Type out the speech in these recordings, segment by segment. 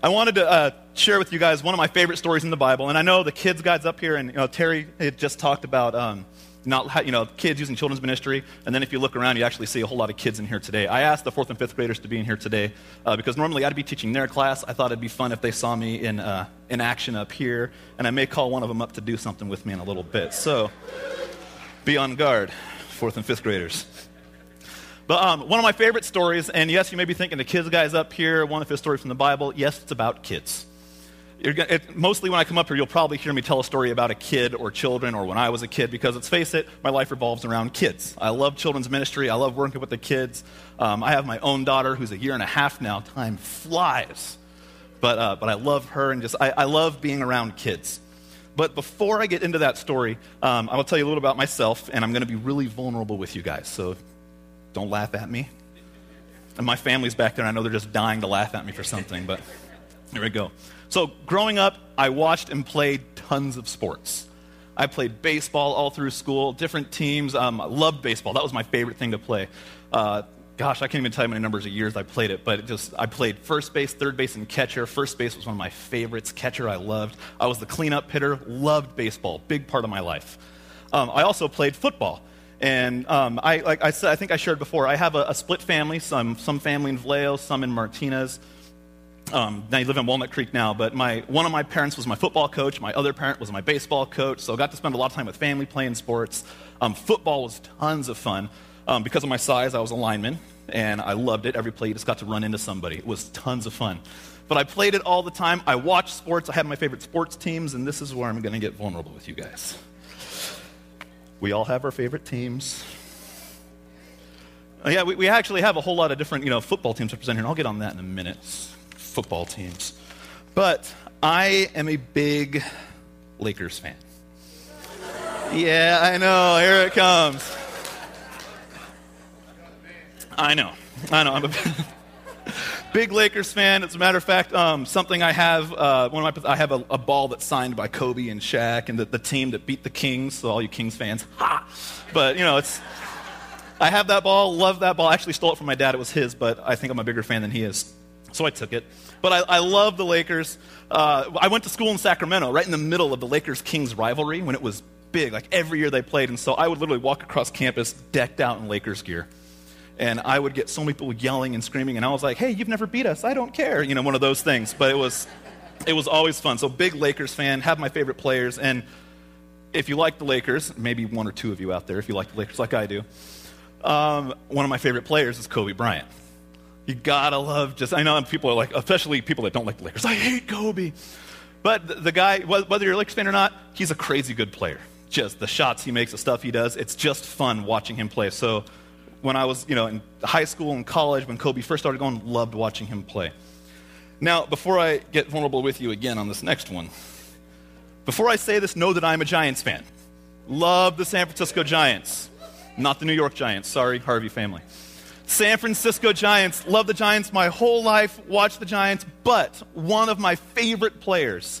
I wanted to uh, share with you guys one of my favorite stories in the Bible. And I know the kids' guides up here, and you know, Terry had just talked about um, not you know, kids using children's ministry. And then if you look around, you actually see a whole lot of kids in here today. I asked the fourth and fifth graders to be in here today uh, because normally I'd be teaching their class. I thought it'd be fun if they saw me in, uh, in action up here. And I may call one of them up to do something with me in a little bit. So be on guard, fourth and fifth graders. But um, one of my favorite stories, and yes, you may be thinking the kids guy's up here, one of his stories from the Bible. Yes, it's about kids. Gonna, it, mostly when I come up here, you'll probably hear me tell a story about a kid or children or when I was a kid because let's face it, my life revolves around kids. I love children's ministry. I love working with the kids. Um, I have my own daughter who's a year and a half now. Time flies. But, uh, but I love her and just, I, I, love being around kids. But before I get into that story, um, I will tell you a little about myself, and I'm going to be really vulnerable with you guys. So don't laugh at me. And my family's back there, and I know they're just dying to laugh at me for something, but here we go. So, growing up, I watched and played tons of sports. I played baseball all through school, different teams. Um, I loved baseball. That was my favorite thing to play. Uh, gosh, I can't even tell you how many numbers of years I played it, but it just I played first base, third base, and catcher. First base was one of my favorites. Catcher I loved. I was the cleanup hitter. Loved baseball. Big part of my life. Um, I also played football. And um, I, like I said, I think I shared before, I have a, a split family, some, some family in Vallejo, some in Martinez. Um, now I live in Walnut Creek now, but my, one of my parents was my football coach. My other parent was my baseball coach. So I got to spend a lot of time with family playing sports. Um, football was tons of fun. Um, because of my size, I was a lineman, and I loved it. Every play, you just got to run into somebody. It was tons of fun. But I played it all the time. I watched sports. I had my favorite sports teams, and this is where I'm going to get vulnerable with you guys. We all have our favorite teams. Uh, yeah, we, we actually have a whole lot of different, you know, football teams represented here, and I'll get on that in a minute. Football teams. But I am a big Lakers fan. Yeah, I know. Here it comes. I know. I know. I'm a big Lakers fan. As a matter of fact, um, something I have, uh, one of my, I have a, a, ball that's signed by Kobe and Shaq and the, the, team that beat the Kings. So all you Kings fans, ha! But you know, it's. I have that ball. Love that ball. I actually stole it from my dad. It was his, but I think I'm a bigger fan than he is. So I took it. But I, I love the Lakers. Uh, I went to school in Sacramento, right in the middle of the Lakers Kings rivalry when it was big. Like every year they played, and so I would literally walk across campus decked out in Lakers gear and I would get so many people yelling and screaming, and I was like, "Hey, you've never beat us. I don't care." You know, one of those things. But it was, it was always fun. So big Lakers fan, have my favorite players, and if you like the Lakers, maybe one or two of you out there, if you like the Lakers like I do, um, one of my favorite players is Kobe Bryant. You gotta love just. I know people are like, especially people that don't like the Lakers. I hate Kobe, but the guy, whether you're a Lakers fan or not, he's a crazy good player. Just the shots he makes, the stuff he does, it's just fun watching him play. So when I was, you know, in high school and college, when Kobe first started going, loved watching him play. Now, before I get vulnerable with you again on this next one, before I say this, know that I'm a Giants fan. Love the San Francisco Giants. Not the New York Giants. Sorry, Harvey family. San Francisco Giants. Love the Giants my whole life. Watch the Giants. But one of my favorite players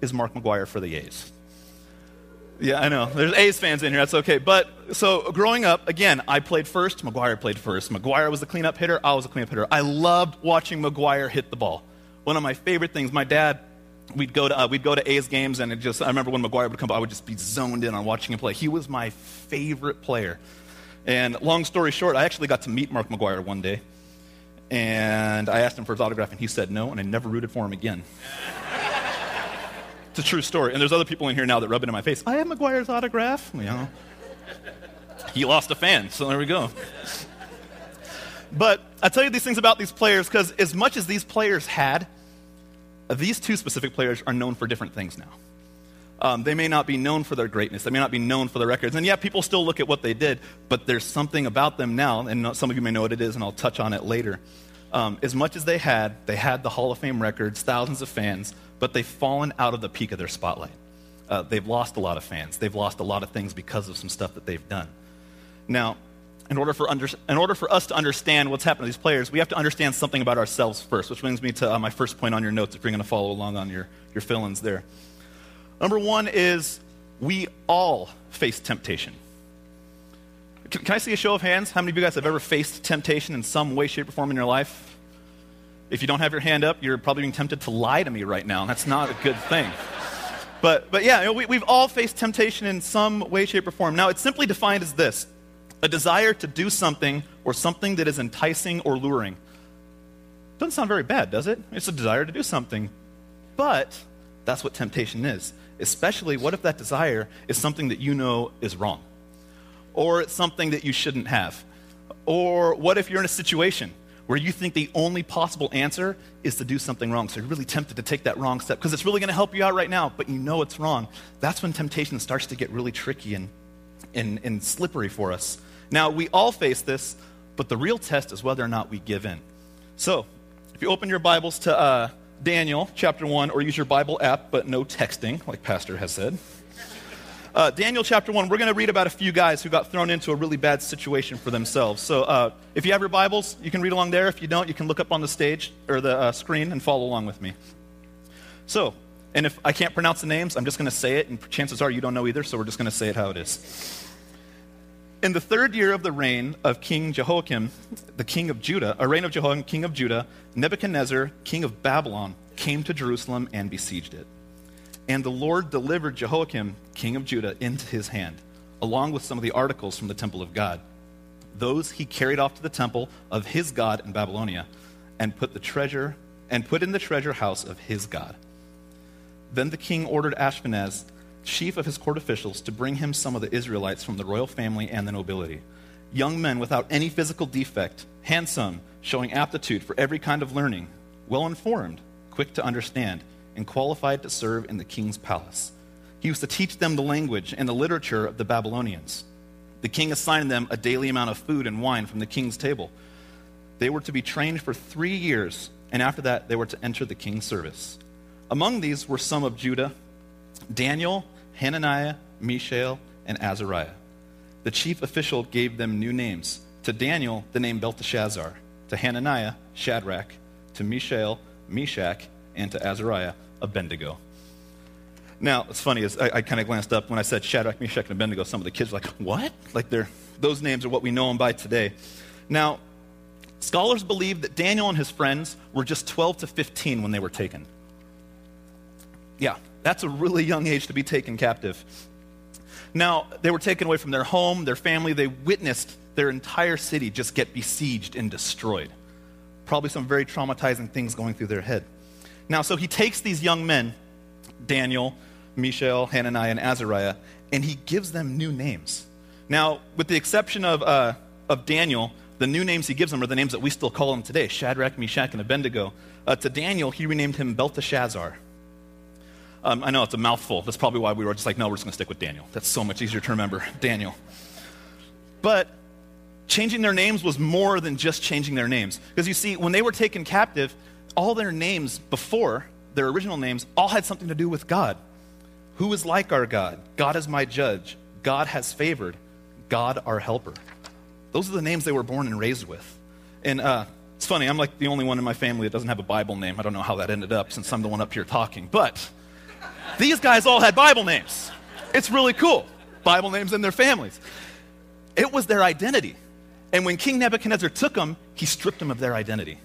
is Mark McGwire for the A's. Yeah, I know. There's A's fans in here. That's okay. But so growing up, again, I played first. McGwire played first. McGwire was the cleanup hitter. I was the cleanup hitter. I loved watching McGwire hit the ball. One of my favorite things. My dad, we'd go to uh, we'd go to A's games, and it just I remember when McGwire would come, I would just be zoned in on watching him play. He was my favorite player. And long story short, I actually got to meet Mark McGwire one day, and I asked him for his autograph, and he said no, and I never rooted for him again. It's a true story. And there's other people in here now that rub it in my face. I have McGwire's autograph. You know. he lost a fan, so there we go. But I tell you these things about these players because as much as these players had, these two specific players are known for different things now. Um, they may not be known for their greatness. They may not be known for their records. And yet, people still look at what they did, but there's something about them now, and some of you may know what it is, and I'll touch on it later. Um, as much as they had, they had the Hall of Fame records, thousands of fans, but they've fallen out of the peak of their spotlight. Uh, they've lost a lot of fans. They've lost a lot of things because of some stuff that they've done. Now, in order for, under, in order for us to understand what's happened to these players, we have to understand something about ourselves first, which brings me to uh, my first point on your notes if you're going to follow along on your, your fill ins there. Number one is we all face temptation. Can, can I see a show of hands? How many of you guys have ever faced temptation in some way, shape, or form in your life? If you don't have your hand up, you're probably being tempted to lie to me right now. That's not a good thing. But, but yeah, you know, we, we've all faced temptation in some way, shape, or form. Now, it's simply defined as this a desire to do something or something that is enticing or luring. Doesn't sound very bad, does it? It's a desire to do something. But that's what temptation is. Especially, what if that desire is something that you know is wrong? Or it's something that you shouldn't have? Or what if you're in a situation where you think the only possible answer is to do something wrong? So you're really tempted to take that wrong step because it's really going to help you out right now, but you know it's wrong. That's when temptation starts to get really tricky and, and, and slippery for us. Now, we all face this, but the real test is whether or not we give in. So, if you open your Bibles to uh, Daniel chapter 1, or use your Bible app, but no texting, like Pastor has said. Uh, Daniel chapter 1, we're going to read about a few guys who got thrown into a really bad situation for themselves. So uh, if you have your Bibles, you can read along there. If you don't, you can look up on the stage or the uh, screen and follow along with me. So, and if I can't pronounce the names, I'm just going to say it, and chances are you don't know either, so we're just going to say it how it is. In the third year of the reign of King Jehoiakim, the king of Judah, a reign of Jehoiakim, king of Judah, Nebuchadnezzar, king of Babylon, came to Jerusalem and besieged it. And the Lord delivered Jehoiakim, king of Judah, into his hand, along with some of the articles from the temple of God. Those he carried off to the temple of his God in Babylonia, and put the treasure and put in the treasure house of his God. Then the king ordered Ashpenaz, chief of his court officials, to bring him some of the Israelites from the royal family and the nobility, young men without any physical defect, handsome, showing aptitude for every kind of learning, well informed, quick to understand and qualified to serve in the king's palace. He was to teach them the language and the literature of the Babylonians. The king assigned them a daily amount of food and wine from the king's table. They were to be trained for three years, and after that, they were to enter the king's service. Among these were some of Judah Daniel, Hananiah, Mishael, and Azariah. The chief official gave them new names. To Daniel, the name Belteshazzar. To Hananiah, Shadrach. To Mishael, Meshach. And to Azariah, Abednego. Now, it's funny, is I, I kind of glanced up when I said Shadrach, Meshach, and Abednego, some of the kids were like, what? Like, they're, those names are what we know them by today. Now, scholars believe that Daniel and his friends were just 12 to 15 when they were taken. Yeah, that's a really young age to be taken captive. Now, they were taken away from their home, their family. They witnessed their entire city just get besieged and destroyed. Probably some very traumatizing things going through their head. Now, so he takes these young men, Daniel, Mishael, Hananiah, and Azariah, and he gives them new names. Now, with the exception of, uh, of Daniel, the new names he gives them are the names that we still call them today Shadrach, Meshach, and Abednego. Uh, to Daniel, he renamed him Belteshazzar. Um, I know it's a mouthful. That's probably why we were just like, no, we're just going to stick with Daniel. That's so much easier to remember. Daniel. But changing their names was more than just changing their names. Because you see, when they were taken captive, all their names before, their original names, all had something to do with God. Who is like our God? God is my judge. God has favored. God our helper. Those are the names they were born and raised with. And uh, it's funny, I'm like the only one in my family that doesn't have a Bible name. I don't know how that ended up since I'm the one up here talking. But these guys all had Bible names. It's really cool. Bible names in their families. It was their identity. And when King Nebuchadnezzar took them, he stripped them of their identity.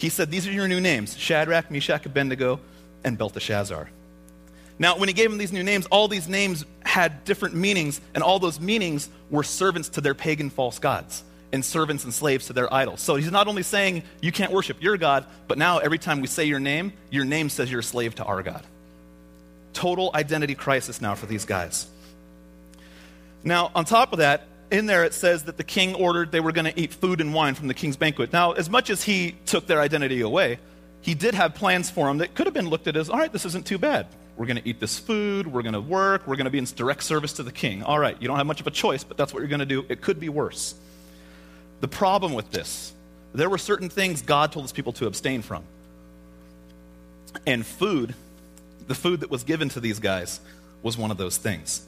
He said, These are your new names Shadrach, Meshach, Abednego, and Belteshazzar. Now, when he gave them these new names, all these names had different meanings, and all those meanings were servants to their pagan false gods and servants and slaves to their idols. So he's not only saying you can't worship your God, but now every time we say your name, your name says you're a slave to our God. Total identity crisis now for these guys. Now, on top of that, in there it says that the king ordered they were going to eat food and wine from the king's banquet. Now, as much as he took their identity away, he did have plans for them that could have been looked at as all right, this isn't too bad. We're going to eat this food, we're going to work, we're going to be in direct service to the king. All right, you don't have much of a choice, but that's what you're going to do. It could be worse. The problem with this, there were certain things God told his people to abstain from. And food, the food that was given to these guys, was one of those things.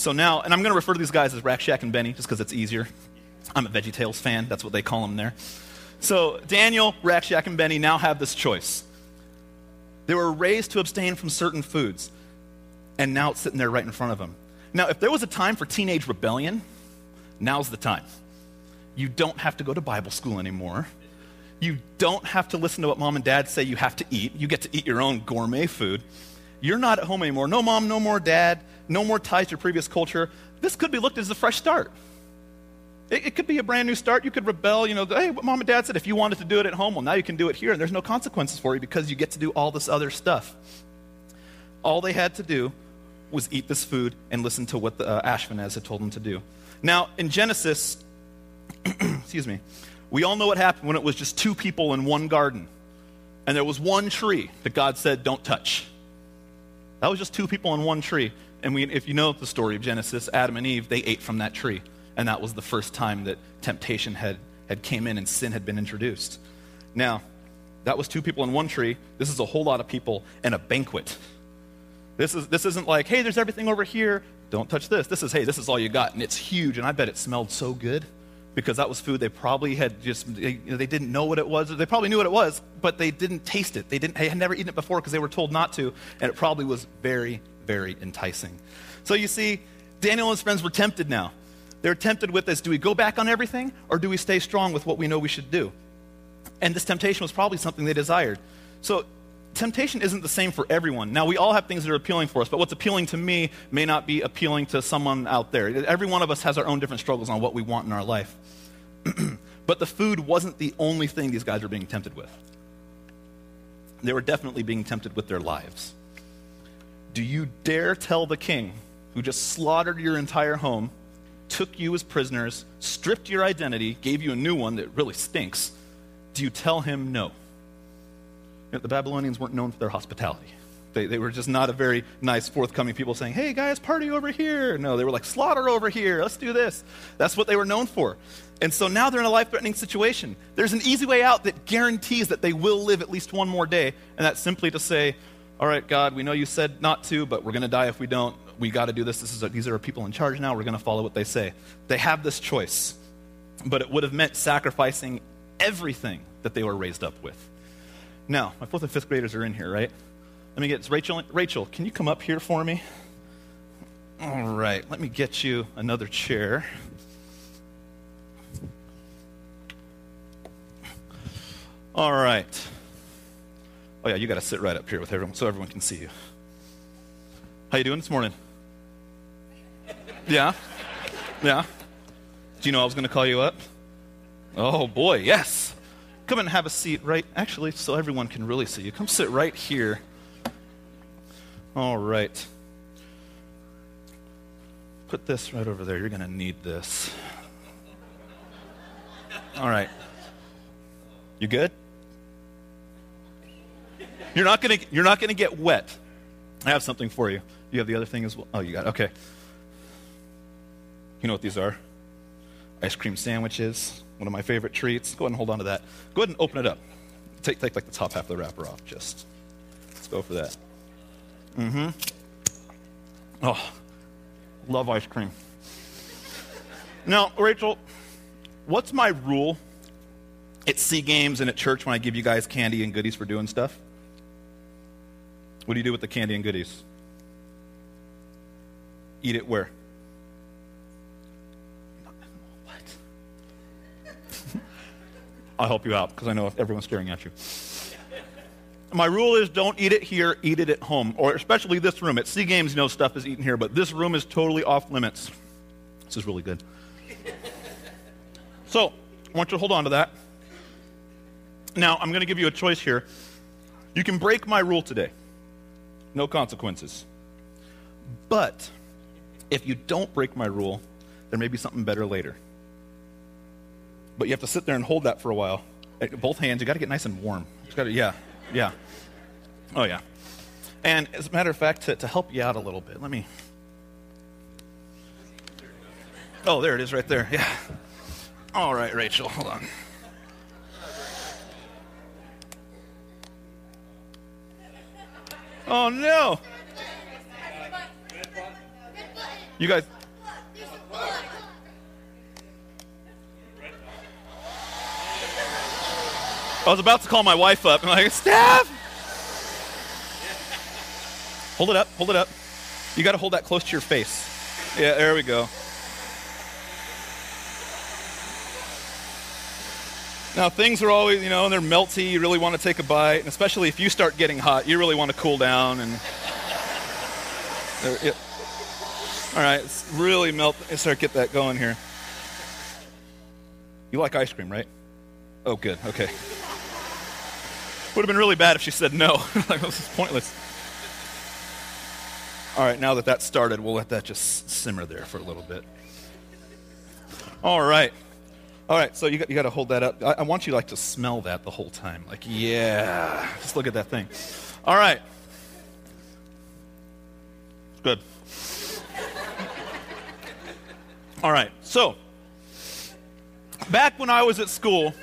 So now, and I'm going to refer to these guys as Rack Shack and Benny just because it's easier. I'm a VeggieTales fan. That's what they call them there. So Daniel, Rack Shack, and Benny now have this choice. They were raised to abstain from certain foods, and now it's sitting there right in front of them. Now, if there was a time for teenage rebellion, now's the time. You don't have to go to Bible school anymore. You don't have to listen to what mom and dad say you have to eat. You get to eat your own gourmet food. You're not at home anymore. No mom, no more dad, no more ties to your previous culture. This could be looked as a fresh start. It, it, could be a brand new start. You could rebel. You know, hey, what mom and dad said, if you wanted to do it at home, well, now you can do it here. And there's no consequences for you because you get to do all this other stuff. All they had to do was eat this food and listen to what the, uh, Ashpenaz had told them to do. Now, in Genesis, excuse me, we all know what happened when it was just two people in one garden. And there was one tree that God said, don't touch. That was just two people in one tree. And we, if you know the story of Genesis, Adam and Eve, they ate from that tree. And that was the first time that temptation had, had came in and sin had been introduced. Now, that was two people in one tree. This is a whole lot of people and a banquet. This, is, this isn't like, hey, there's everything over here. Don't touch this. This is, hey, this is all you got. And it's huge. And I bet it smelled so good because that was food they probably had just, they, you know, they didn't know what it was. They probably knew what it was, but they didn't taste it. They, didn't, they had never eaten it before because they were told not to. And it probably was very, very enticing. So you see, Daniel and his friends were tempted now. They're tempted with this do we go back on everything or do we stay strong with what we know we should do? And this temptation was probably something they desired. So temptation isn't the same for everyone. Now, we all have things that are appealing for us, but what's appealing to me may not be appealing to someone out there. Every one of us has our own different struggles on what we want in our life. but the food wasn't the only thing these guys were being tempted with. They were definitely being tempted with their lives. Do you dare tell the king who just slaughtered your entire home took you as prisoners, stripped your identity, gave you a new one that really stinks, do you tell him no? You know, the Babylonians weren't known for their hospitality. They, they were just not a very nice, forthcoming people saying, hey guys, party over here. No, they were like, slaughter over here. Let's do this. That's what they were known for. And so now they're in a life threatening situation. There's an easy way out that guarantees that they will live at least one more day, and that's simply to say, all right, God, we know you said not to, but we're going to die if we don't we got to do this. this is a, these are people in charge now. We're going to follow what they say. They have this choice, but it would have meant sacrificing everything that they were raised up with. Now, my fourth and fifth graders are in here, right? Let me get Rachel. Rachel, can you come up here for me? All right, let me get you another chair. All right. Oh yeah, you got to sit right up here with everyone so everyone can see you. How you doing this morning? Yeah? Yeah? Do you know I was going to call you up? Oh, boy, yes. Come and have a seat right, actually, so everyone can really see you. Come sit right here. All right. Put this right over there. You're going to need this. All right. You good? You're not going to you're not going to get wet. I have something for you. You have the other thing as well. Oh, you got it. Okay. You know what these are? Ice cream sandwiches, one of my favorite treats. Go ahead and hold on to that. Go ahead and open it up. Take, take like the top half of the wrapper off, just. Let's go for that. Mm-hmm. Oh, love ice cream. Now, Rachel, what's my rule at Sea Games and at church when I give you guys candy and goodies for doing stuff? What do you do with the candy and goodies? Eat it where? What? I'll help you out because I know everyone's staring at you. My rule is don't eat it here, eat it at home, or especially this room. At Sea Games, you know stuff is eaten here, but this room is totally off limits. This is really good. so, I want you to hold on to that. Now, I'm going to give you a choice here. You can break my rule today, no consequences. But if you don't break my rule, there may be something better later but you have to sit there and hold that for a while. Both hands, you got to get nice and warm. got to, yeah, yeah. Oh, yeah. And as a matter of fact, to, to help you out a little bit, let me. Oh, there it is right there. Yeah. All right, Rachel, hold on. Oh, no. You guys. I was about to call my wife up. I'm like, Steph! Hold it up, hold it up. You got to hold that close to your face. Yeah, there we go. Now, things are always, you know, they're melty. You really want to take a bite. And especially if you start getting hot, you really want to cool down. And all right, it's really melt. Let's start get that going here. You like ice cream, right? Oh, good. Okay. Would have been really bad if she said no. like, this is pointless. All right, now that that's started, we'll let that just simmer there for a little bit. All right. All right, so you got, you got to hold that up. I, I want you like to smell that the whole time. Like, yeah, just look at that thing. All right. Good. All right, so back when I was at school,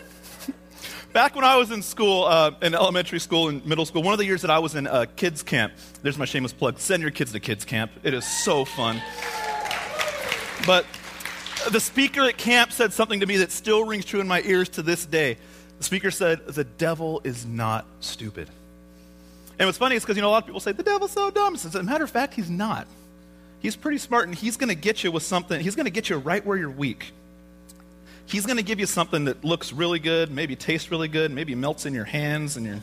back when I was in school, uh, in elementary school and middle school, one of the years that I was in uh, kids camp, there's my shameless plug. Send your kids to kids camp. It is so fun. But the speaker at camp said something to me that still rings true in my ears to this day. The speaker said, The devil is not stupid. And what's funny is because, you know, a lot of people say, The devil's so dumb. As a matter of fact, he's not. He's pretty smart, and he's going to get you with something. He's going to get you right where you're weak. He's going to give you something that looks really good, maybe tastes really good, maybe melts in your hands, and you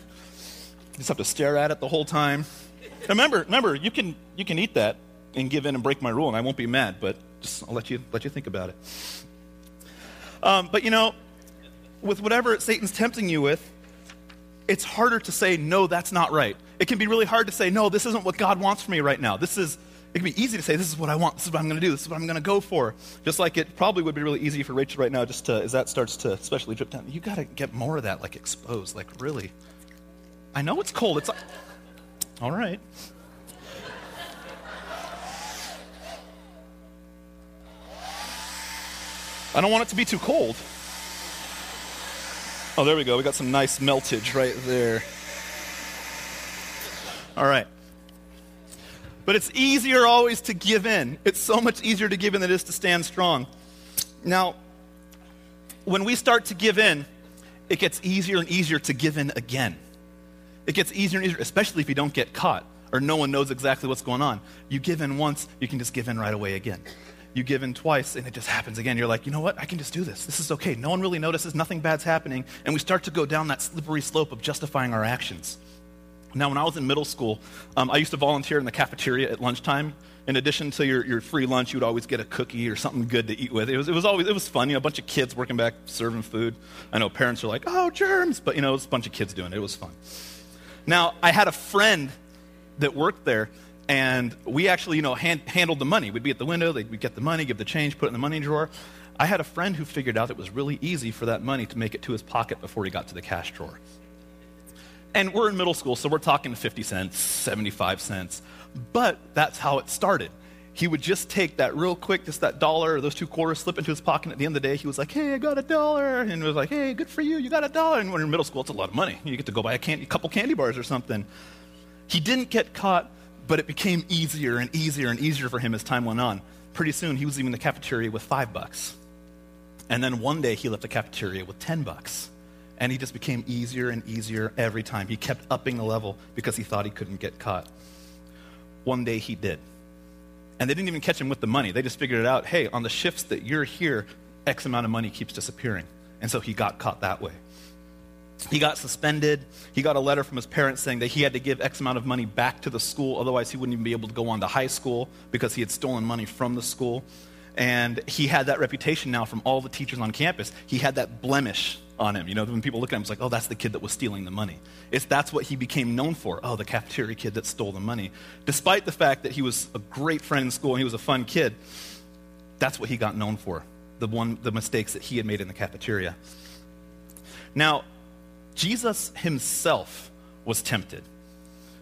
just have to stare at it the whole time. Remember, remember, you can, you can eat that and give in and break my rule, and I won't be mad, but just I'll let you, let you think about it. Um, but you know, with whatever Satan's tempting you with, it's harder to say, no, that's not right. It can be really hard to say, no, this isn't what God wants for me right now. This is, it can be easy to say, this is what I want, this is what I'm going to do, this is what I'm going to go for. Just like it probably would be really easy for Rachel right now, just to, as that starts to especially drip down, you got to get more of that, like exposed, like really. I know it's cold. It's all right. I don't want it to be too cold. Oh, there we go. We got some nice meltage right there. All right. But it's easier always to give in. It's so much easier to give in than it is to stand strong. Now, when we start to give in, it gets easier and easier to give in again. It gets easier and easier, especially if you don't get caught or no one knows exactly what's going on. You give in once, you can just give in right away again you give in twice and it just happens again. You're like, you know what? I can just do this. This is okay. No one really notices. Nothing bad's happening. And we start to go down that slippery slope of justifying our actions. Now, when I was in middle school, um, I used to volunteer in the cafeteria at lunchtime. In addition to your, your free lunch, you would always get a cookie or something good to eat with. It was, it was always, it was fun. You know, a bunch of kids working back serving food. I know parents are like, oh, germs. But, you know, it was a bunch of kids doing it. It was fun. Now, I had a friend that worked there and we actually, you know, hand, handled the money. We'd be at the window, we'd get the money, give the change, put it in the money drawer. I had a friend who figured out it was really easy for that money to make it to his pocket before he got to the cash drawer. And we're in middle school, so we're talking 50 cents, 75 cents. But that's how it started. He would just take that real quick, just that dollar or those two quarters, slip into his pocket. At the end of the day, he was like, hey, I got a dollar. And it was like, hey, good for you, you got a dollar. And when you're in middle school, it's a lot of money. You get to go buy a, candy, a couple candy bars or something. He didn't get caught but it became easier and easier and easier for him as time went on. Pretty soon, he was leaving the cafeteria with five bucks. And then one day, he left the cafeteria with 10 bucks. And he just became easier and easier every time. He kept upping the level because he thought he couldn't get caught. One day, he did. And they didn't even catch him with the money. They just figured it out hey, on the shifts that you're here, X amount of money keeps disappearing. And so he got caught that way. He got suspended. He got a letter from his parents saying that he had to give X amount of money back to the school, otherwise, he wouldn't even be able to go on to high school because he had stolen money from the school. And he had that reputation now from all the teachers on campus. He had that blemish on him. You know, when people look at him, it's like, oh, that's the kid that was stealing the money. It's, that's what he became known for. Oh, the cafeteria kid that stole the money. Despite the fact that he was a great friend in school and he was a fun kid, that's what he got known for. The, one, the mistakes that he had made in the cafeteria. Now, Jesus himself was tempted.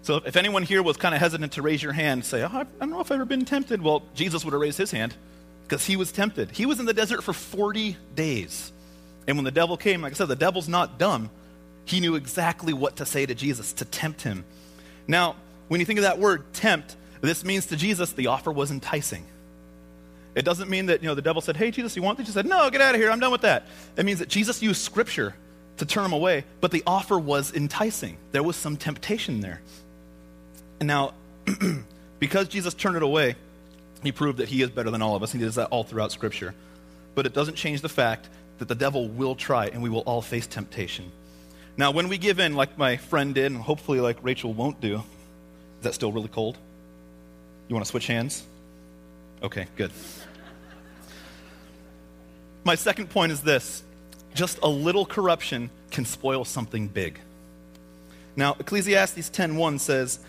So if anyone here was kind of hesitant to raise your hand, say, oh, I don't know if I've ever been tempted. Well, Jesus would have raised his hand because he was tempted. He was in the desert for 40 days. And when the devil came, like I said, the devil's not dumb. He knew exactly what to say to Jesus to tempt him. Now, when you think of that word, tempt, this means to Jesus the offer was enticing. It doesn't mean that, you know, the devil said, hey, Jesus, you want this? He said, no, get out of here. I'm done with that. It means that Jesus used scripture to turn him away, but the offer was enticing. There was some temptation there. And now, because Jesus turned it away, he proved that he is better than all of us. He does that all throughout Scripture. But it doesn't change the fact that the devil will try and we will all face temptation. Now, when we give in, like my friend did, and hopefully like Rachel won't do, is that still really cold? You want to switch hands? Okay, good. My second point is this just a little corruption can spoil something big. Now, Ecclesiastes 10:1 says,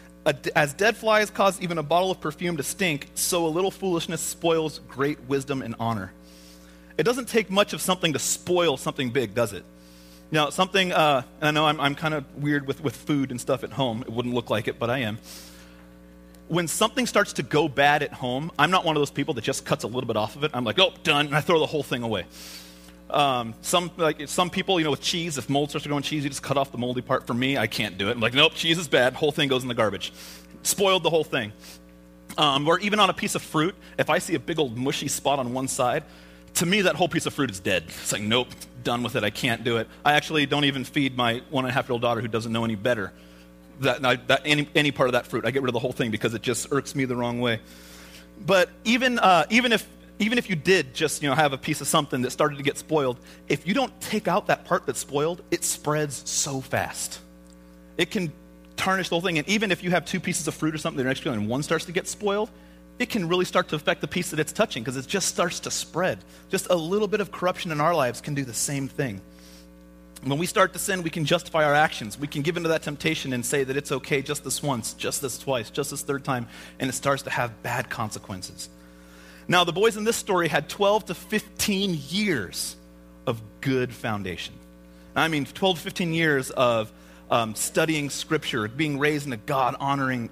"As dead flies cause even a bottle of perfume to stink, so a little foolishness spoils great wisdom and honor." It doesn't take much of something to spoil something big, does it? Now, something, uh, and I know I'm, I'm kind of weird with, with food and stuff at home. It wouldn't look like it, but I am. When something starts to go bad at home, I'm not one of those people that just cuts a little bit off of it. I'm like, oh, done, and I throw the whole thing away. Um, some like some people, you know, with cheese, if mold starts to go in cheese, you just cut off the moldy part. For me, I can't do it. I'm like, nope, cheese is bad. Whole thing goes in the garbage. Spoiled the whole thing. Um, or even on a piece of fruit, if I see a big old mushy spot on one side, to me that whole piece of fruit is dead. It's like, nope, done with it. I can't do it. I actually don't even feed my one and a half year old daughter who doesn't know any better. That, that any, any part of that fruit, I get rid of the whole thing because it just irks me the wrong way. But even uh, even if even if you did just you know have a piece of something that started to get spoiled if you don't take out that part that's spoiled it spreads so fast it can tarnish the whole thing and even if you have two pieces of fruit or something that are next to and one starts to get spoiled it can really start to affect the piece that it's touching because it just starts to spread just a little bit of corruption in our lives can do the same thing when we start to sin, we can justify our actions. We can give into that temptation and say that it's okay just this once, just this twice, just this third time, and it starts to have bad consequences. Now, the boys in this story had 12 to 15 years of good foundation. I mean, 12 to 15 years of um, studying Scripture, being raised in a God honoring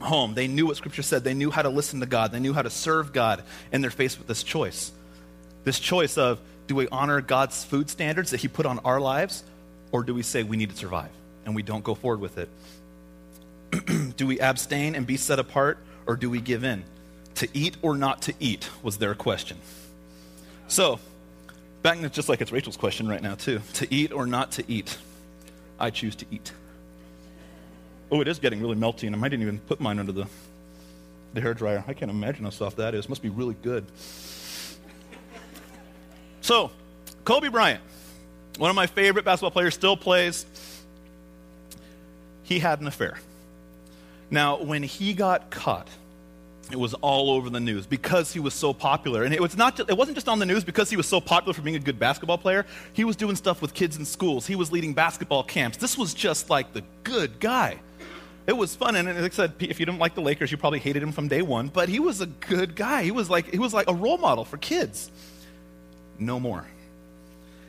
home. They knew what Scripture said, they knew how to listen to God, they knew how to serve God, and they're faced with this choice. This choice of do we honor God's food standards that He put on our lives, or do we say we need to survive and we don't go forward with it? do we abstain and be set apart, or do we give in? To eat or not to eat was their question. So, back just like it's Rachel's question right now, too. To eat or not to eat? I choose to eat. Oh, it is getting really melty, and I might even put mine under the, the hair dryer. I can't imagine how soft that is. Must be really good. So, Kobe Bryant, one of my favorite basketball players, still plays. He had an affair. Now, when he got caught, it was all over the news because he was so popular. And it, was not, it wasn't just on the news because he was so popular for being a good basketball player. He was doing stuff with kids in schools, he was leading basketball camps. This was just like the good guy. It was fun, and like I said, if you didn't like the Lakers, you probably hated him from day one. But he was a good guy. He was like he was like a role model for kids. No more.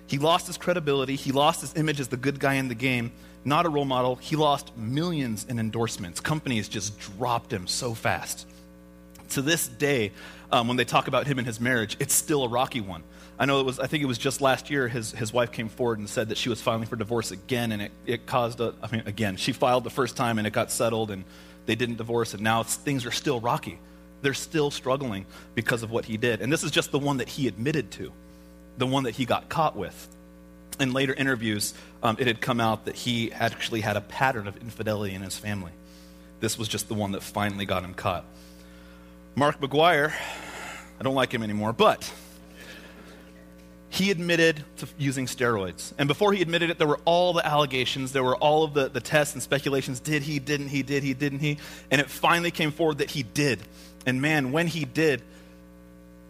He lost his credibility. He lost his image as the good guy in the game. Not a role model. He lost millions in endorsements. Companies just dropped him so fast to this day, um, when they talk about him and his marriage, it's still a rocky one. I know it was, I think it was just last year, his, his wife came forward and said that she was filing for divorce again, and it, it caused a, I mean, again, she filed the first time and it got settled, and they didn't divorce, and now things are still rocky. They're still struggling because of what he did. And this is just the one that he admitted to, the one that he got caught with. In later interviews, um, it had come out that he actually had a pattern of infidelity in his family. This was just the one that finally got him caught. Mark McGwire, I don't like him anymore, but he admitted to using steroids. And before he admitted it, there were all the allegations, there were all of the, the tests and speculations. Did he, didn't he, did he, didn't he? And it finally came forward that he did. And man, when he did,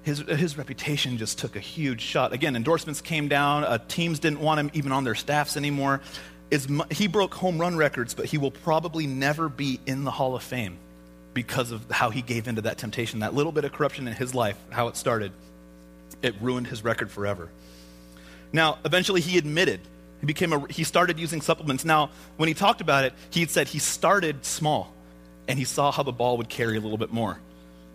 his, his reputation just took a huge shot. Again, endorsements came down, uh, teams didn't want him even on their staffs anymore. He broke home run records, but he will probably never be in the Hall of Fame because of how he gave into that temptation. That little bit of corruption in his life, how it started, it ruined his record forever. Now, eventually he admitted. He became a, he started using supplements. Now, when he talked about it, he said he started small and he saw how the ball would carry a little bit more.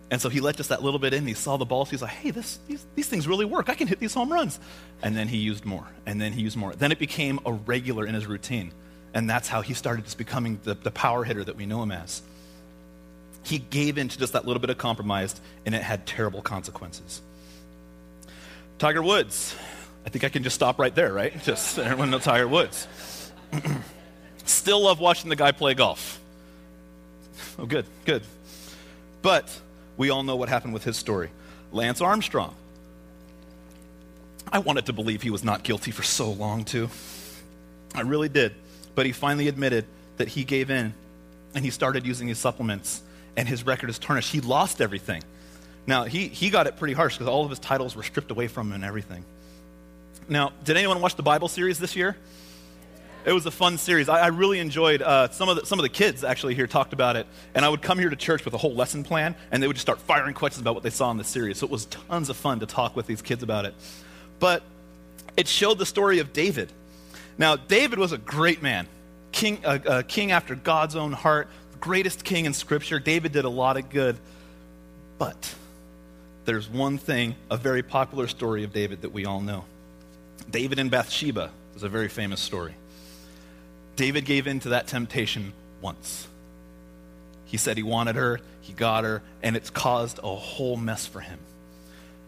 And so he let just that little bit in. He saw the ball. So he's like, hey, this, these, these things really work. I can hit these home runs. And then he used more. And then he used more. Then it became a regular in his routine. And that's how he started just becoming the, the power hitter that we know him as he gave in to just that little bit of compromise, and it had terrible consequences. Tiger Woods. I think I can just stop right there, right? Just everyone know Tiger Woods. Still love watching the guy play golf. Oh, good, good. But we all know what happened with his story. Lance Armstrong. I wanted to believe he was not guilty for so long, too. I really did. But he finally admitted that he gave in and he started using his supplements, and his record is tarnished. He lost everything. Now, he, he got it pretty harsh because all of his titles were stripped away from him and everything. Now, did anyone watch the Bible series this year? It was a fun series. I, I really enjoyed uh, some of the some of the kids actually here talked about it, and I would come here to church with a whole lesson plan, and they would just start firing questions about what they saw in the series. So it was tons of fun to talk with these kids about it. But it showed the story of David. Now, David was a great man, king, uh, uh, king after God's own heart, greatest king in Scripture. David did a lot of good, but there's one thing, a very popular story of David that we all know. David and Bathsheba is a very famous story. David gave in to that temptation once. He said he wanted her, he got her, and it's caused a whole mess for him.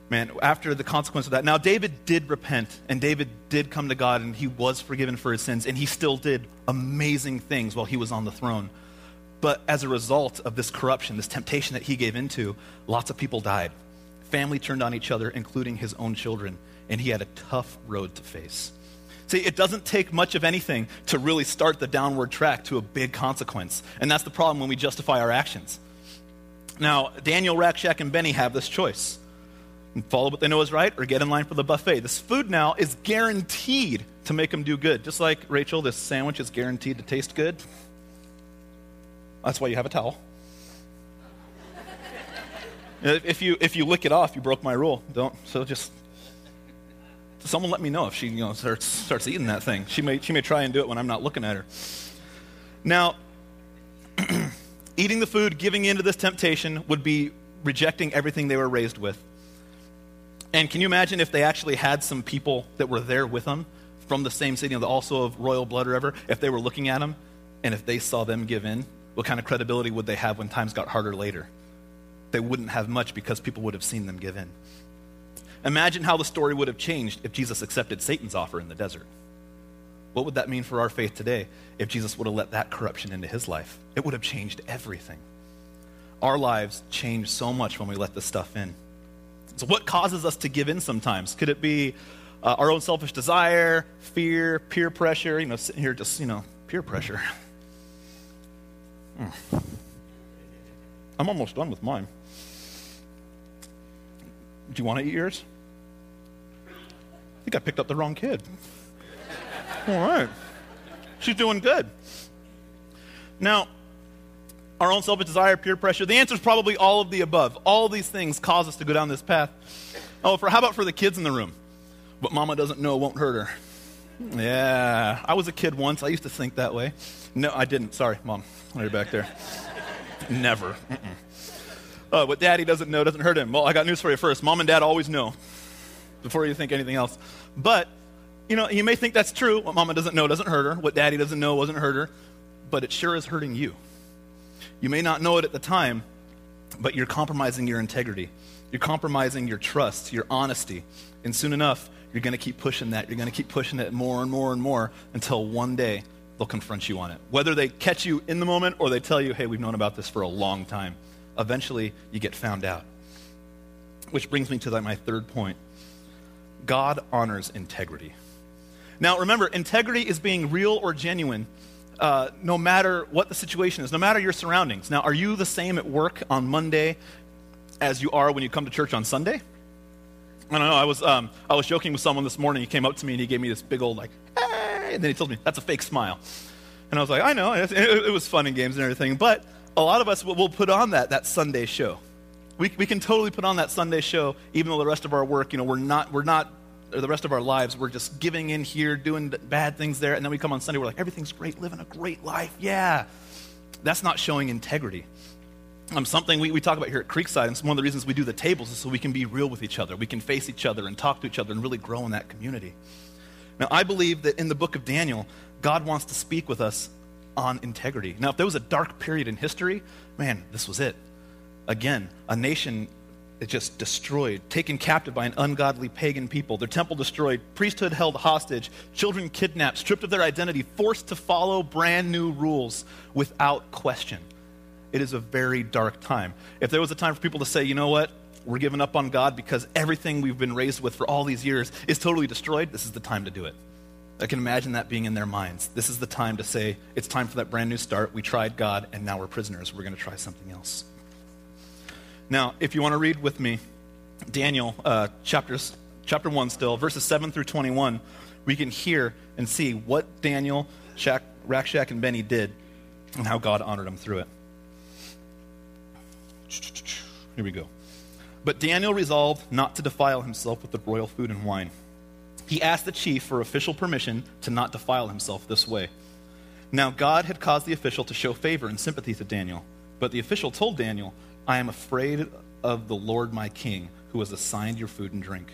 Man, after the consequence of that, now David did repent, and David did come to God, and he was forgiven for his sins, and he still did amazing things while he was on the throne. But as a result of this corruption, this temptation that he gave into, lots of people died. Family turned on each other, including his own children, and he had a tough road to face. See, it doesn't take much of anything to really start the downward track to a big consequence. And that's the problem when we justify our actions. Now, Daniel, Rack Shack, and Benny have this choice follow what they know is right or get in line for the buffet. This food now is guaranteed to make them do good. Just like, Rachel, this sandwich is guaranteed to taste good. That's why you have a towel. if, you, if you lick it off, you broke my rule. Don't. So just someone let me know if she you know, starts, starts eating that thing. She may, she may try and do it when I'm not looking at her. Now, eating the food, giving in to this temptation, would be rejecting everything they were raised with. And can you imagine if they actually had some people that were there with them from the same city, also of royal blood or ever, if they were looking at them and if they saw them give in, what kind of credibility would they have when times got harder later? They wouldn't have much because people would have seen them give in. Imagine how the story would have changed if Jesus accepted Satan's offer in the desert. What would that mean for our faith today if Jesus would have let that corruption into his life? It would have changed everything. Our lives change so much when we let this stuff in. So, what causes us to give in sometimes? Could it be uh, our own selfish desire, fear, peer pressure? You know, sitting here just, you know, peer pressure. I'm almost done with mine. Do you want to eat yours? I think I picked up the wrong kid. All right. She's doing good. Now, our own selfish desire, peer pressure, the answer is probably all of the above. All these things cause us to go down this path. Oh, for how about for the kids in the room? What mama doesn't know won't hurt her. Yeah, I was a kid once. I used to think that way. No, I didn't. Sorry, mom. You're back there. Never. Uh, what daddy doesn't know doesn't hurt him. Well, I got news for you first. Mom and dad always know before you think anything else. But, you know, you may think that's true. What mama doesn't know doesn't hurt her. What daddy doesn't know wasn't hurt her. But it sure is hurting you. You may not know it at the time, but you're compromising your integrity. You're compromising your trust, your honesty. And soon enough, you're going to keep pushing that. You're going to keep pushing it more and more and more until one day they'll confront you on it. Whether they catch you in the moment or they tell you, hey, we've known about this for a long time eventually you get found out. Which brings me to my third point God honors integrity. Now, remember, integrity is being real or genuine uh, no matter what the situation is, no matter your surroundings. Now, are you the same at work on Monday as you are when you come to church on Sunday? I don't know. I was, um, I was joking with someone this morning. He came up to me and he gave me this big old, like, hey, and then he told me, that's a fake smile. And I was like, I know. It, it, was fun and games and everything. But a lot of us will put on that, that Sunday show. We, we can totally put on that Sunday show, even though the rest of our work, you know, we're not, we're not, or the rest of our lives, we're just giving in here, doing bad things there, and then we come on Sunday, we're like, everything's great, living a great life, yeah. That's not showing integrity. Um, something we, we talk about here at Creekside, and one of the reasons we do the tables is so we can be real with each other. We can face each other and talk to each other and really grow in that community. Now, I believe that in the book of Daniel, God wants to speak with us on integrity. Now, if there was a dark period in history, man, this was it. Again, a nation it just destroyed, taken captive by an ungodly pagan people, their temple destroyed, priesthood held hostage, children kidnapped, stripped of their identity, forced to follow brand new rules without question. It is a very dark time. If there was a time for people to say, you know what, we're giving up on God because everything we've been raised with for all these years is totally destroyed, this is the time to do it. I can imagine that being in their minds. This is the time to say, it's time for that brand new start. We tried God, and now we're prisoners. We're going to try something else. Now, if you want to read with me, Daniel, uh, chapters, chapter 1 still, verses 7 through 21, we can hear and see what Daniel, Shak, Rack Shack, and Benny did and how God honored them through it. Here we go. But Daniel resolved not to defile himself with the royal food and wine. He asked the chief for official permission to not defile himself this way. Now, God had caused the official to show favor and sympathy to Daniel, but the official told Daniel, I am afraid of the Lord my king, who has assigned your food and drink.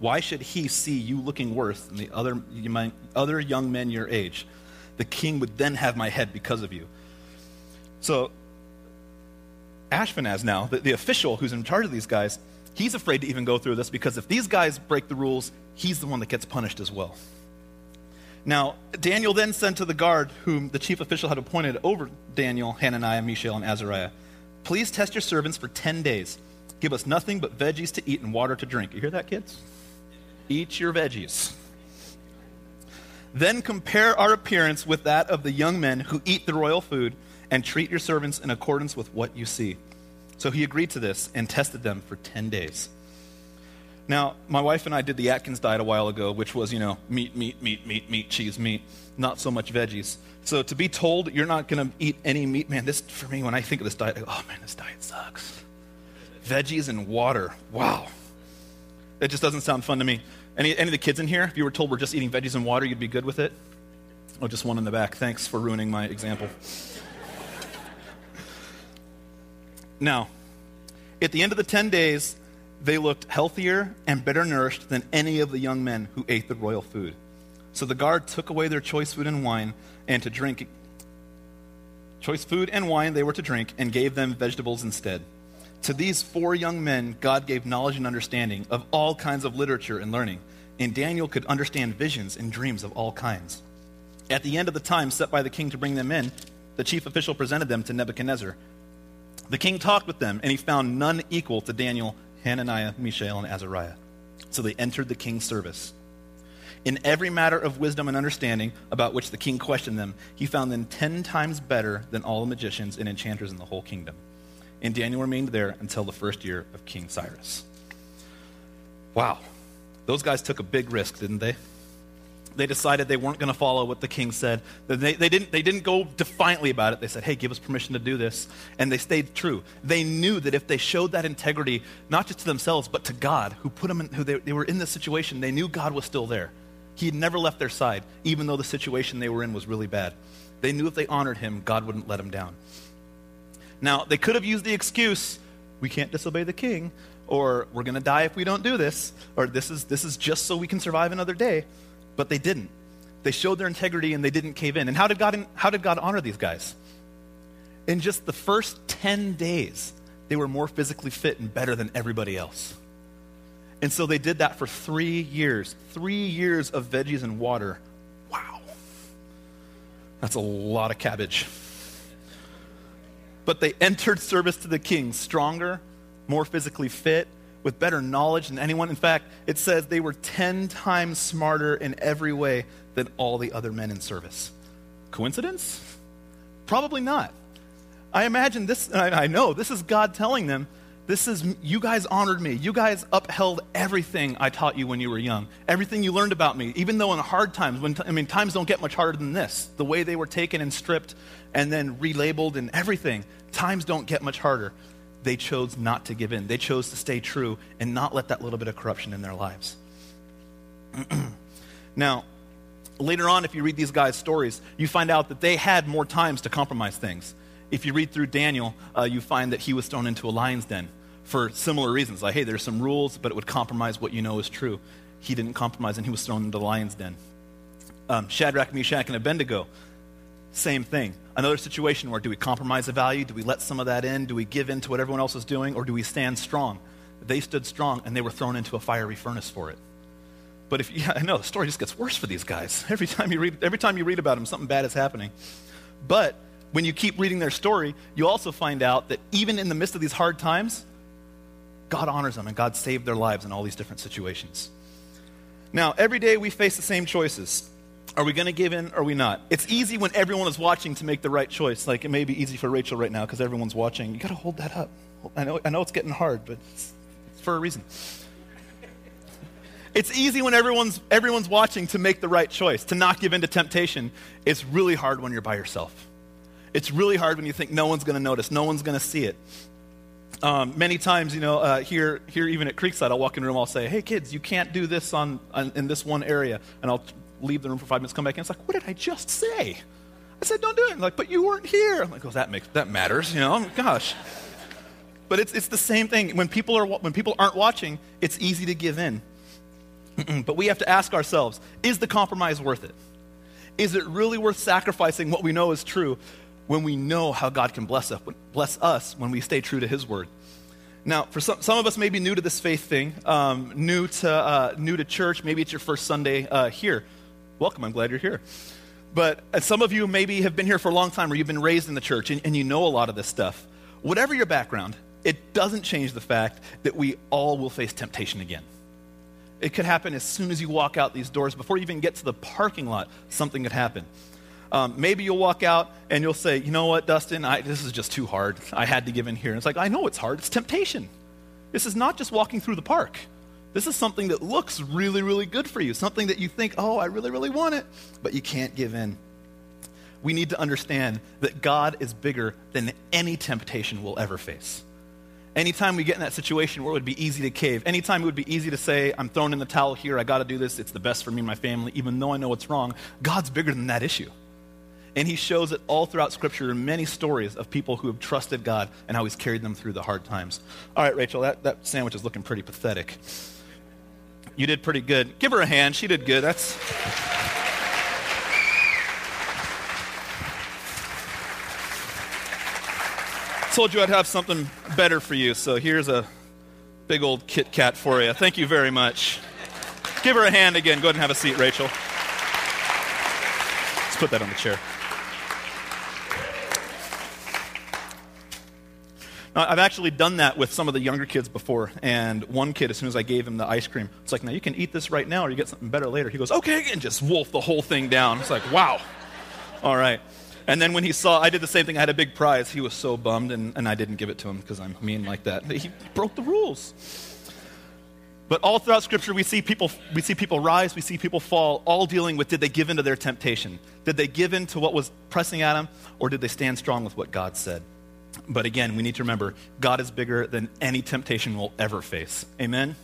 Why should he see you looking worse than the other, other young men your age? The king would then have my head because of you. So Ashpenaz now, the, the official who's in charge of these guys, he's afraid to even go through this because if these guys break the rules, he's the one that gets punished as well. Now, Daniel then sent to the guard, whom the chief official had appointed over Daniel, Hananiah, Mishael, and Azariah Please test your servants for 10 days. Give us nothing but veggies to eat and water to drink. You hear that, kids? Eat your veggies. Then compare our appearance with that of the young men who eat the royal food and treat your servants in accordance with what you see. So he agreed to this and tested them for 10 days. Now, my wife and I did the Atkins diet a while ago, which was, you know, meat, meat, meat, meat, meat, cheese, meat, not so much veggies. So to be told you're not going to eat any meat, man, this, for me, when I think of this diet, I go, oh man, this diet sucks. Veggies and water, wow. It just doesn't sound fun to me. Any, any of the kids in here, if you were told we're just eating veggies and water, you'd be good with it? Oh, just one in the back. Thanks for ruining my example. Now, at the end of the 10 days, they looked healthier and better nourished than any of the young men who ate the royal food. So the guard took away their choice food and wine and to drink choice food and wine they were to drink and gave them vegetables instead. To these four young men, God gave knowledge and understanding of all kinds of literature and learning, and Daniel could understand visions and dreams of all kinds. At the end of the time set by the king to bring them in, the chief official presented them to Nebuchadnezzar the king talked with them, and he found none equal to Daniel, Hananiah, Mishael, and Azariah. So they entered the king's service. In every matter of wisdom and understanding about which the king questioned them, he found them ten times better than all the magicians and enchanters in the whole kingdom. And Daniel remained there until the first year of King Cyrus. Wow. Those guys took a big risk, didn't they? They decided they weren't going to follow what the king said. They, they, didn't, they didn't go defiantly about it. They said, hey, give us permission to do this. And they stayed true. They knew that if they showed that integrity, not just to themselves, but to God, who put them in, who they, they were in this situation, they knew God was still there. He had never left their side, even though the situation they were in was really bad. They knew if they honored him, God wouldn't let them down. Now, they could have used the excuse, we can't disobey the king, or we're going to die if we don't do this, or this is, this is just so we can survive another day. But they didn't. They showed their integrity and they didn't cave in. And how did God, how did God honor these guys? In just the first 10 days, they were more physically fit and better than everybody else. And so they did that for three years. Three years of veggies and water. Wow. That's a lot of cabbage. But they entered service to the king stronger, more physically fit, with better knowledge than anyone. In fact, it says they were 10 times smarter in every way than all the other men in service. Coincidence? Probably not. I imagine this, I know, this is God telling them, this is, you guys honored me. You guys upheld everything I taught you when you were young. Everything you learned about me, even though in hard times, when, I mean, times don't get much harder than this. The way they were taken and stripped and then relabeled and everything, times don't get much harder they chose not to give in. They chose to stay true and not let that little bit of corruption in their lives. now, later on, if you read these guys' stories, you find out that they had more times to compromise things. If you read through Daniel, uh, you find that he was thrown into a lion's den for similar reasons. Like, hey, there's some rules, but it would compromise what you know is true. He didn't compromise, and he was thrown into the lion's den. Um, Shadrach, Meshach, and Abednego, same thing. Another situation where do we compromise the value? Do we let some of that in? Do we give in to what everyone else is doing? Or do we stand strong? They stood strong and they were thrown into a fiery furnace for it. But if yeah, I know the story just gets worse for these guys. Every time you read, every time you read about them, something bad is happening. But when you keep reading their story, you also find out that even in the midst of these hard times, God honors them and God saved their lives in all these different situations. Now, every day we face the same choices. Are we going to give in or are we not? It's easy when everyone is watching to make the right choice. Like it may be easy for Rachel right now because everyone's watching. You got to hold that up. I know, I know it's getting hard, but it's, it's for a reason. It's easy when everyone's, everyone's watching to make the right choice, to not give in to temptation. It's really hard when you're by yourself. It's really hard when you think no one's going to notice, no one's going to see it. Um, many times, you know, uh, here, here even at Creekside, I'll walk in a room, I'll say, hey, kids, you can't do this on, on, in this one area. And I'll leave the room for five minutes, come back in. It's like, what did I just say? I said, don't do it. I'm like, but you weren't here. I'm like, oh, that, makes, that matters, you know, gosh. But it's, it's the same thing. When people, are, when people aren't watching, it's easy to give in. but we have to ask ourselves is the compromise worth it? Is it really worth sacrificing what we know is true when we know how God can bless us, bless us when we stay true to His word? Now, for some, some of us may be new to this faith thing, um, new, to, uh, new to church. Maybe it's your first Sunday uh, here. Welcome, I'm glad you're here. But some of you maybe have been here for a long time or you've been raised in the church and, and you know a lot of this stuff. Whatever your background, it doesn't change the fact that we all will face temptation again. It could happen as soon as you walk out these doors. Before you even get to the parking lot, something could happen. Um, maybe you'll walk out and you'll say, you know what, Dustin, I, this is just too hard. I had to give in here. And it's like, I know it's hard. It's temptation. This is not just walking through the park. This is something that looks really, really good for you, something that you think, oh, I really, really want it, but you can't give in. We need to understand that God is bigger than any temptation we'll ever face. Anytime we get in that situation where it would be easy to cave, anytime it would be easy to say, I'm throwing in the towel here, I got to do this, it's the best for me and my family, even though I know it's wrong, God's bigger than that issue. And he shows it all throughout Scripture in many stories of people who have trusted God and how he's carried them through the hard times. All right, Rachel, that, that sandwich is looking pretty pathetic. You did pretty good. Give her a hand. She did good. That's. told you I'd have something better for you, so here's a big old Kit Kat for you. Thank you very much. Give her a hand again. Go ahead and have a seat, Rachel. Let's put that on the chair. I've actually done that with some of the younger kids before. And one kid, as soon as I gave him the ice cream, it's like, now you can eat this right now or you get something better later. He goes, okay, and just wolf the whole thing down. It's like, wow. All right. And then when he saw, I did the same thing. I had a big prize. He was so bummed, and, and I didn't give it to him because I'm mean like that. He broke the rules. But all throughout Scripture, we see people we see people rise, we see people fall, all dealing with did they give in to their temptation? Did they give in to what was pressing at them, or did they stand strong with what God said? But again, we need to remember God is bigger than any temptation we'll ever face. Amen.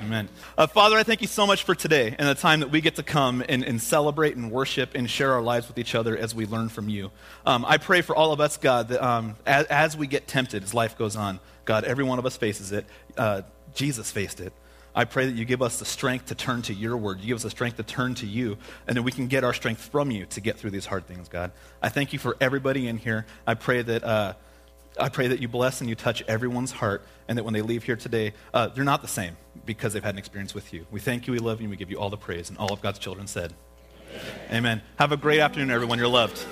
Amen. Uh, Father, I thank you so much for today and the time that we get to come and, and celebrate and worship and share our lives with each other as we learn from you. Um, I pray for all of us, God, that um, as, as, we get tempted, as life goes on, God, every one of us faces it. Uh, Jesus faced it. I pray that you give us the strength to turn to your word. You give us the strength to turn to you, and that we can get our strength from you to get through these hard things, God. I thank you for everybody in here. I pray that. Uh, I pray that you bless and you touch everyone's heart, and that when they leave here today, uh, they're not the same because they've had an experience with you. We thank you, we love you, we give you all the praise. And all of God's children said, Amen. Amen. Have a great afternoon, everyone. You're loved.